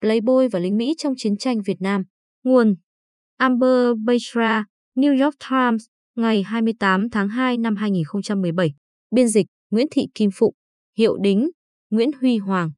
Playboy và lính Mỹ trong chiến tranh Việt Nam. Nguồn Amber Beitra, New York Times, ngày 28 tháng 2 năm 2017. Biên dịch Nguyễn Thị Kim Phụng. Hiệu đính Nguyễn Huy Hoàng.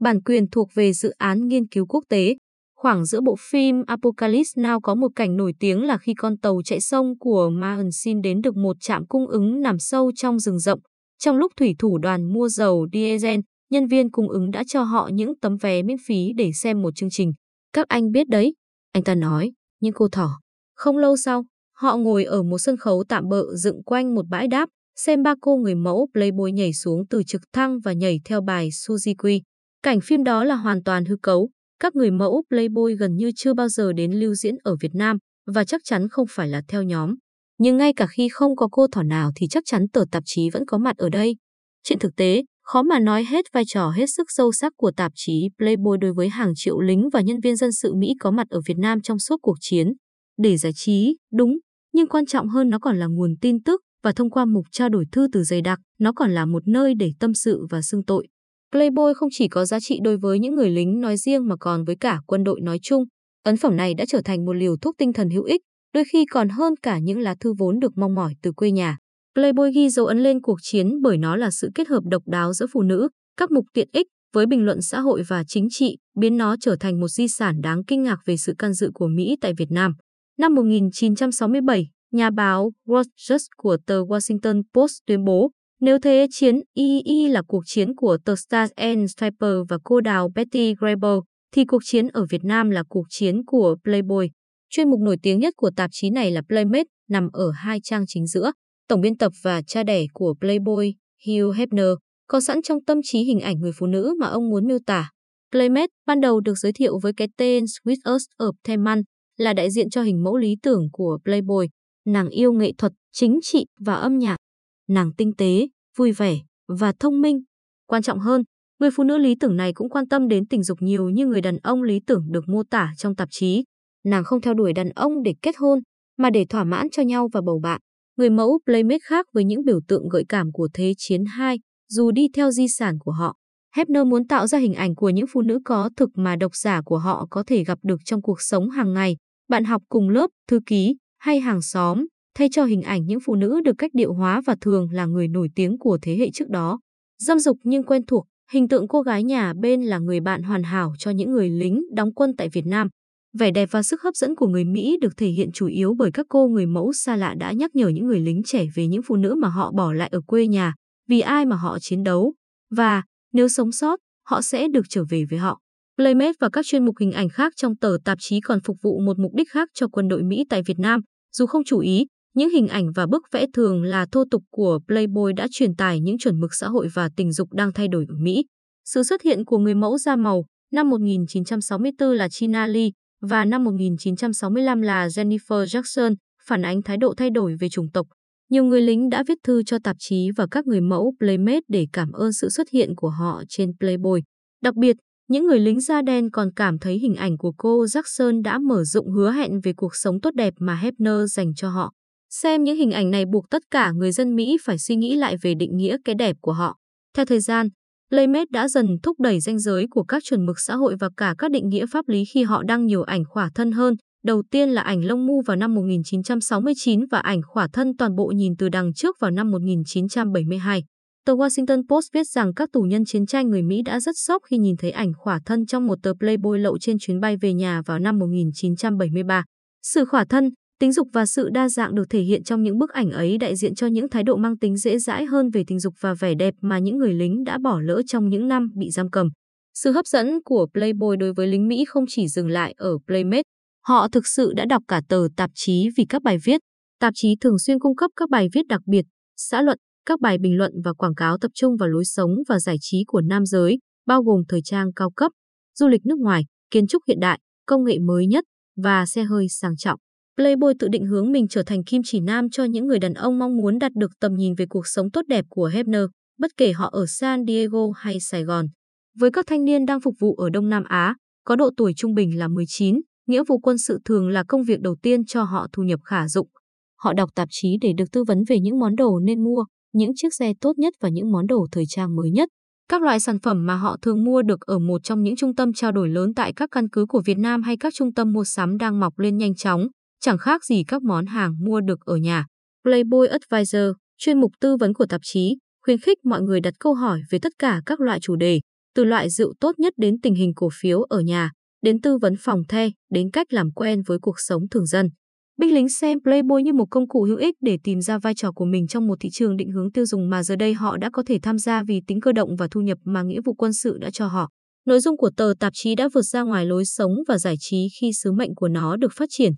Bản quyền thuộc về dự án nghiên cứu quốc tế. Khoảng giữa bộ phim Apocalypse Now có một cảnh nổi tiếng là khi con tàu chạy sông của Mahensin đến được một trạm cung ứng nằm sâu trong rừng rộng. Trong lúc thủy thủ đoàn mua dầu diesel, nhân viên cung ứng đã cho họ những tấm vé miễn phí để xem một chương trình. Các anh biết đấy, anh ta nói, nhưng cô thỏ. Không lâu sau, họ ngồi ở một sân khấu tạm bợ dựng quanh một bãi đáp, xem ba cô người mẫu Playboy nhảy xuống từ trực thăng và nhảy theo bài Suzuki. Cảnh phim đó là hoàn toàn hư cấu. Các người mẫu Playboy gần như chưa bao giờ đến lưu diễn ở Việt Nam và chắc chắn không phải là theo nhóm. Nhưng ngay cả khi không có cô thỏ nào thì chắc chắn tờ tạp chí vẫn có mặt ở đây. Trên thực tế, khó mà nói hết vai trò hết sức sâu sắc của tạp chí Playboy đối với hàng triệu lính và nhân viên dân sự Mỹ có mặt ở Việt Nam trong suốt cuộc chiến. Để giải trí, đúng, nhưng quan trọng hơn nó còn là nguồn tin tức và thông qua mục trao đổi thư từ dày đặc, nó còn là một nơi để tâm sự và xưng tội. Playboy không chỉ có giá trị đối với những người lính nói riêng mà còn với cả quân đội nói chung. Ấn phẩm này đã trở thành một liều thuốc tinh thần hữu ích, đôi khi còn hơn cả những lá thư vốn được mong mỏi từ quê nhà. Playboy ghi dấu ấn lên cuộc chiến bởi nó là sự kết hợp độc đáo giữa phụ nữ, các mục tiện ích với bình luận xã hội và chính trị, biến nó trở thành một di sản đáng kinh ngạc về sự can dự của Mỹ tại Việt Nam. Năm 1967, nhà báo Rogers của tờ Washington Post tuyên bố nếu thế chiến II là cuộc chiến của tờ Stars and Stripes và cô đào Betty Grable, thì cuộc chiến ở Việt Nam là cuộc chiến của Playboy. Chuyên mục nổi tiếng nhất của tạp chí này là Playmate, nằm ở hai trang chính giữa. Tổng biên tập và cha đẻ của Playboy, Hugh Hefner, có sẵn trong tâm trí hình ảnh người phụ nữ mà ông muốn miêu tả. Playmate ban đầu được giới thiệu với cái tên Sweet Earth of Theman, là đại diện cho hình mẫu lý tưởng của Playboy. Nàng yêu nghệ thuật, chính trị và âm nhạc. Nàng tinh tế, vui vẻ và thông minh. Quan trọng hơn, người phụ nữ lý tưởng này cũng quan tâm đến tình dục nhiều như người đàn ông lý tưởng được mô tả trong tạp chí. Nàng không theo đuổi đàn ông để kết hôn, mà để thỏa mãn cho nhau và bầu bạn. Người mẫu Playmate khác với những biểu tượng gợi cảm của Thế chiến II, dù đi theo di sản của họ. Hepner muốn tạo ra hình ảnh của những phụ nữ có thực mà độc giả của họ có thể gặp được trong cuộc sống hàng ngày, bạn học cùng lớp, thư ký hay hàng xóm, thay cho hình ảnh những phụ nữ được cách điệu hóa và thường là người nổi tiếng của thế hệ trước đó. Dâm dục nhưng quen thuộc, hình tượng cô gái nhà bên là người bạn hoàn hảo cho những người lính đóng quân tại Việt Nam. Vẻ đẹp và sức hấp dẫn của người Mỹ được thể hiện chủ yếu bởi các cô người mẫu xa lạ đã nhắc nhở những người lính trẻ về những phụ nữ mà họ bỏ lại ở quê nhà, vì ai mà họ chiến đấu. Và, nếu sống sót, họ sẽ được trở về với họ. Playmate và các chuyên mục hình ảnh khác trong tờ tạp chí còn phục vụ một mục đích khác cho quân đội Mỹ tại Việt Nam. Dù không chú ý, những hình ảnh và bức vẽ thường là thô tục của Playboy đã truyền tải những chuẩn mực xã hội và tình dục đang thay đổi ở Mỹ. Sự xuất hiện của người mẫu da màu năm 1964 là China Lee và năm 1965 là Jennifer Jackson phản ánh thái độ thay đổi về chủng tộc. Nhiều người lính đã viết thư cho tạp chí và các người mẫu Playmate để cảm ơn sự xuất hiện của họ trên Playboy. Đặc biệt, những người lính da đen còn cảm thấy hình ảnh của cô Jackson đã mở rộng hứa hẹn về cuộc sống tốt đẹp mà Hefner dành cho họ. Xem những hình ảnh này buộc tất cả người dân Mỹ phải suy nghĩ lại về định nghĩa cái đẹp của họ. Theo thời gian, Playmate đã dần thúc đẩy ranh giới của các chuẩn mực xã hội và cả các định nghĩa pháp lý khi họ đăng nhiều ảnh khỏa thân hơn. Đầu tiên là ảnh lông mu vào năm 1969 và ảnh khỏa thân toàn bộ nhìn từ đằng trước vào năm 1972. Tờ Washington Post viết rằng các tù nhân chiến tranh người Mỹ đã rất sốc khi nhìn thấy ảnh khỏa thân trong một tờ Playboy lậu trên chuyến bay về nhà vào năm 1973. Sự khỏa thân, tính dục và sự đa dạng được thể hiện trong những bức ảnh ấy đại diện cho những thái độ mang tính dễ dãi hơn về tình dục và vẻ đẹp mà những người lính đã bỏ lỡ trong những năm bị giam cầm. Sự hấp dẫn của Playboy đối với lính Mỹ không chỉ dừng lại ở Playmate, họ thực sự đã đọc cả tờ tạp chí vì các bài viết. Tạp chí thường xuyên cung cấp các bài viết đặc biệt, xã luận, các bài bình luận và quảng cáo tập trung vào lối sống và giải trí của nam giới, bao gồm thời trang cao cấp, du lịch nước ngoài, kiến trúc hiện đại, công nghệ mới nhất và xe hơi sang trọng. Playboy tự định hướng mình trở thành kim chỉ nam cho những người đàn ông mong muốn đạt được tầm nhìn về cuộc sống tốt đẹp của Hefner, bất kể họ ở San Diego hay Sài Gòn. Với các thanh niên đang phục vụ ở Đông Nam Á, có độ tuổi trung bình là 19, nghĩa vụ quân sự thường là công việc đầu tiên cho họ thu nhập khả dụng. Họ đọc tạp chí để được tư vấn về những món đồ nên mua, những chiếc xe tốt nhất và những món đồ thời trang mới nhất. Các loại sản phẩm mà họ thường mua được ở một trong những trung tâm trao đổi lớn tại các căn cứ của Việt Nam hay các trung tâm mua sắm đang mọc lên nhanh chóng, chẳng khác gì các món hàng mua được ở nhà. Playboy Advisor, chuyên mục tư vấn của tạp chí, khuyến khích mọi người đặt câu hỏi về tất cả các loại chủ đề, từ loại rượu tốt nhất đến tình hình cổ phiếu ở nhà, đến tư vấn phòng the, đến cách làm quen với cuộc sống thường dân. Binh lính xem Playboy như một công cụ hữu ích để tìm ra vai trò của mình trong một thị trường định hướng tiêu dùng mà giờ đây họ đã có thể tham gia vì tính cơ động và thu nhập mà nghĩa vụ quân sự đã cho họ. Nội dung của tờ tạp chí đã vượt ra ngoài lối sống và giải trí khi sứ mệnh của nó được phát triển.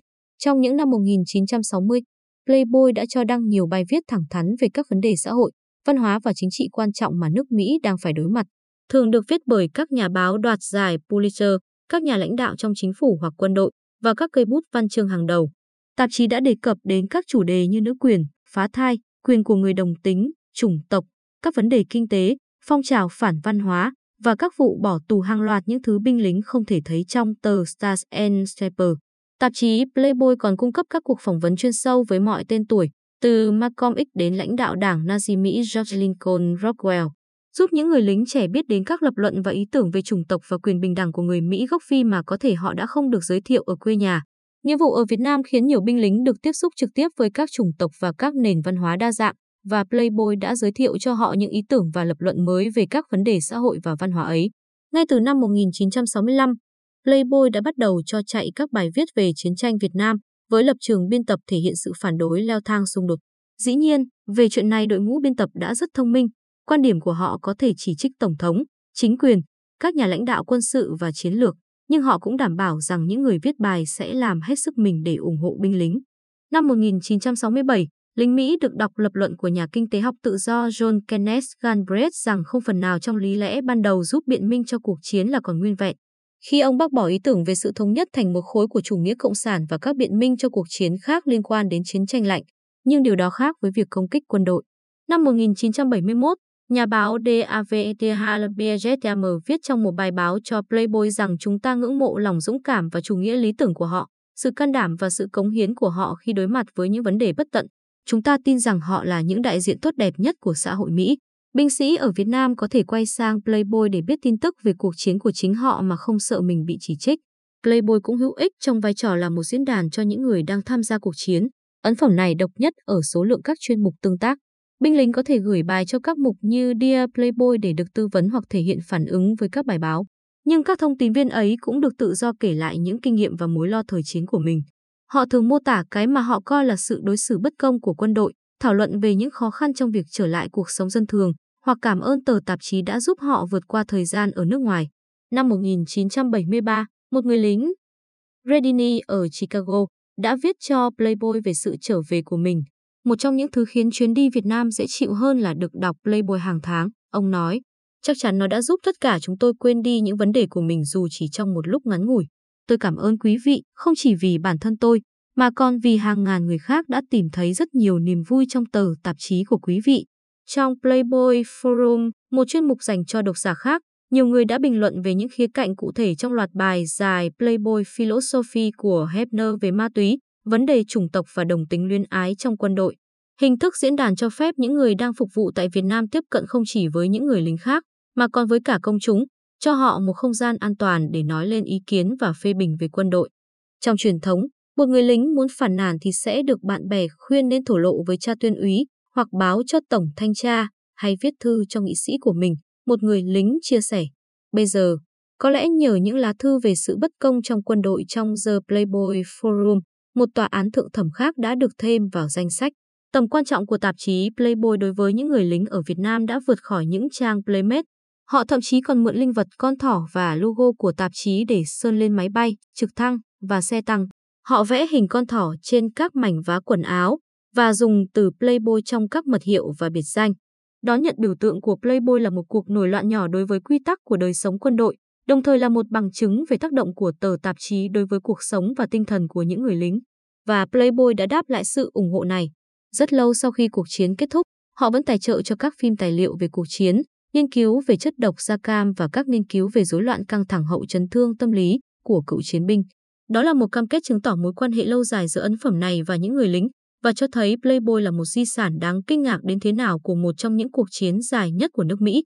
Trong những năm 1960, Playboy đã cho đăng nhiều bài viết thẳng thắn về các vấn đề xã hội, văn hóa và chính trị quan trọng mà nước Mỹ đang phải đối mặt. Thường được viết bởi các nhà báo đoạt giải Pulitzer, các nhà lãnh đạo trong chính phủ hoặc quân đội và các cây bút văn chương hàng đầu. Tạp chí đã đề cập đến các chủ đề như nữ quyền, phá thai, quyền của người đồng tính, chủng tộc, các vấn đề kinh tế, phong trào phản văn hóa và các vụ bỏ tù hàng loạt những thứ binh lính không thể thấy trong tờ Stars and Stripes. Tạp chí Playboy còn cung cấp các cuộc phỏng vấn chuyên sâu với mọi tên tuổi, từ Malcolm X đến lãnh đạo đảng Nazi Mỹ George Lincoln Rockwell, giúp những người lính trẻ biết đến các lập luận và ý tưởng về chủng tộc và quyền bình đẳng của người Mỹ gốc Phi mà có thể họ đã không được giới thiệu ở quê nhà. Nghĩa vụ ở Việt Nam khiến nhiều binh lính được tiếp xúc trực tiếp với các chủng tộc và các nền văn hóa đa dạng, và Playboy đã giới thiệu cho họ những ý tưởng và lập luận mới về các vấn đề xã hội và văn hóa ấy. Ngay từ năm 1965, Playboy đã bắt đầu cho chạy các bài viết về chiến tranh Việt Nam, với lập trường biên tập thể hiện sự phản đối leo thang xung đột. Dĩ nhiên, về chuyện này đội ngũ biên tập đã rất thông minh, quan điểm của họ có thể chỉ trích Tổng thống, chính quyền, các nhà lãnh đạo quân sự và chiến lược, nhưng họ cũng đảm bảo rằng những người viết bài sẽ làm hết sức mình để ủng hộ binh lính. Năm 1967, lính Mỹ được đọc lập luận của nhà kinh tế học tự do John Kenneth Galbraith rằng không phần nào trong lý lẽ ban đầu giúp biện minh cho cuộc chiến là còn nguyên vẹn. Khi ông bác bỏ ý tưởng về sự thống nhất thành một khối của chủ nghĩa cộng sản và các biện minh cho cuộc chiến khác liên quan đến chiến tranh lạnh, nhưng điều đó khác với việc công kích quân đội. Năm 1971, Nhà báo DAVETHLBZM viết trong một bài báo cho Playboy rằng chúng ta ngưỡng mộ lòng dũng cảm và chủ nghĩa lý tưởng của họ, sự can đảm và sự cống hiến của họ khi đối mặt với những vấn đề bất tận. Chúng ta tin rằng họ là những đại diện tốt đẹp nhất của xã hội Mỹ. Binh sĩ ở Việt Nam có thể quay sang Playboy để biết tin tức về cuộc chiến của chính họ mà không sợ mình bị chỉ trích. Playboy cũng hữu ích trong vai trò là một diễn đàn cho những người đang tham gia cuộc chiến. Ấn phẩm này độc nhất ở số lượng các chuyên mục tương tác. Binh lính có thể gửi bài cho các mục như Dear Playboy để được tư vấn hoặc thể hiện phản ứng với các bài báo. Nhưng các thông tin viên ấy cũng được tự do kể lại những kinh nghiệm và mối lo thời chiến của mình. Họ thường mô tả cái mà họ coi là sự đối xử bất công của quân đội, thảo luận về những khó khăn trong việc trở lại cuộc sống dân thường, hoặc cảm ơn tờ tạp chí đã giúp họ vượt qua thời gian ở nước ngoài. Năm 1973, một người lính, Redini ở Chicago, đã viết cho Playboy về sự trở về của mình. Một trong những thứ khiến chuyến đi Việt Nam dễ chịu hơn là được đọc Playboy hàng tháng, ông nói. Chắc chắn nó đã giúp tất cả chúng tôi quên đi những vấn đề của mình dù chỉ trong một lúc ngắn ngủi. Tôi cảm ơn quý vị không chỉ vì bản thân tôi, mà còn vì hàng ngàn người khác đã tìm thấy rất nhiều niềm vui trong tờ tạp chí của quý vị. Trong Playboy Forum, một chuyên mục dành cho độc giả khác, nhiều người đã bình luận về những khía cạnh cụ thể trong loạt bài dài Playboy Philosophy của Hebner về ma túy, vấn đề chủng tộc và đồng tính luyến ái trong quân đội. Hình thức diễn đàn cho phép những người đang phục vụ tại Việt Nam tiếp cận không chỉ với những người lính khác, mà còn với cả công chúng, cho họ một không gian an toàn để nói lên ý kiến và phê bình về quân đội. Trong truyền thống, một người lính muốn phản nàn thì sẽ được bạn bè khuyên nên thổ lộ với cha tuyên úy hoặc báo cho tổng thanh tra hay viết thư cho nghị sĩ của mình, một người lính chia sẻ. Bây giờ, có lẽ nhờ những lá thư về sự bất công trong quân đội trong The Playboy Forum, một tòa án thượng thẩm khác đã được thêm vào danh sách. Tầm quan trọng của tạp chí Playboy đối với những người lính ở Việt Nam đã vượt khỏi những trang Playmate. Họ thậm chí còn mượn linh vật con thỏ và logo của tạp chí để sơn lên máy bay, trực thăng và xe tăng. Họ vẽ hình con thỏ trên các mảnh vá quần áo và dùng từ Playboy trong các mật hiệu và biệt danh. Đón nhận biểu tượng của Playboy là một cuộc nổi loạn nhỏ đối với quy tắc của đời sống quân đội, đồng thời là một bằng chứng về tác động của tờ tạp chí đối với cuộc sống và tinh thần của những người lính. Và Playboy đã đáp lại sự ủng hộ này. Rất lâu sau khi cuộc chiến kết thúc, họ vẫn tài trợ cho các phim tài liệu về cuộc chiến, nghiên cứu về chất độc da cam và các nghiên cứu về rối loạn căng thẳng hậu chấn thương tâm lý của cựu chiến binh. Đó là một cam kết chứng tỏ mối quan hệ lâu dài giữa ấn phẩm này và những người lính và cho thấy Playboy là một di sản đáng kinh ngạc đến thế nào của một trong những cuộc chiến dài nhất của nước Mỹ.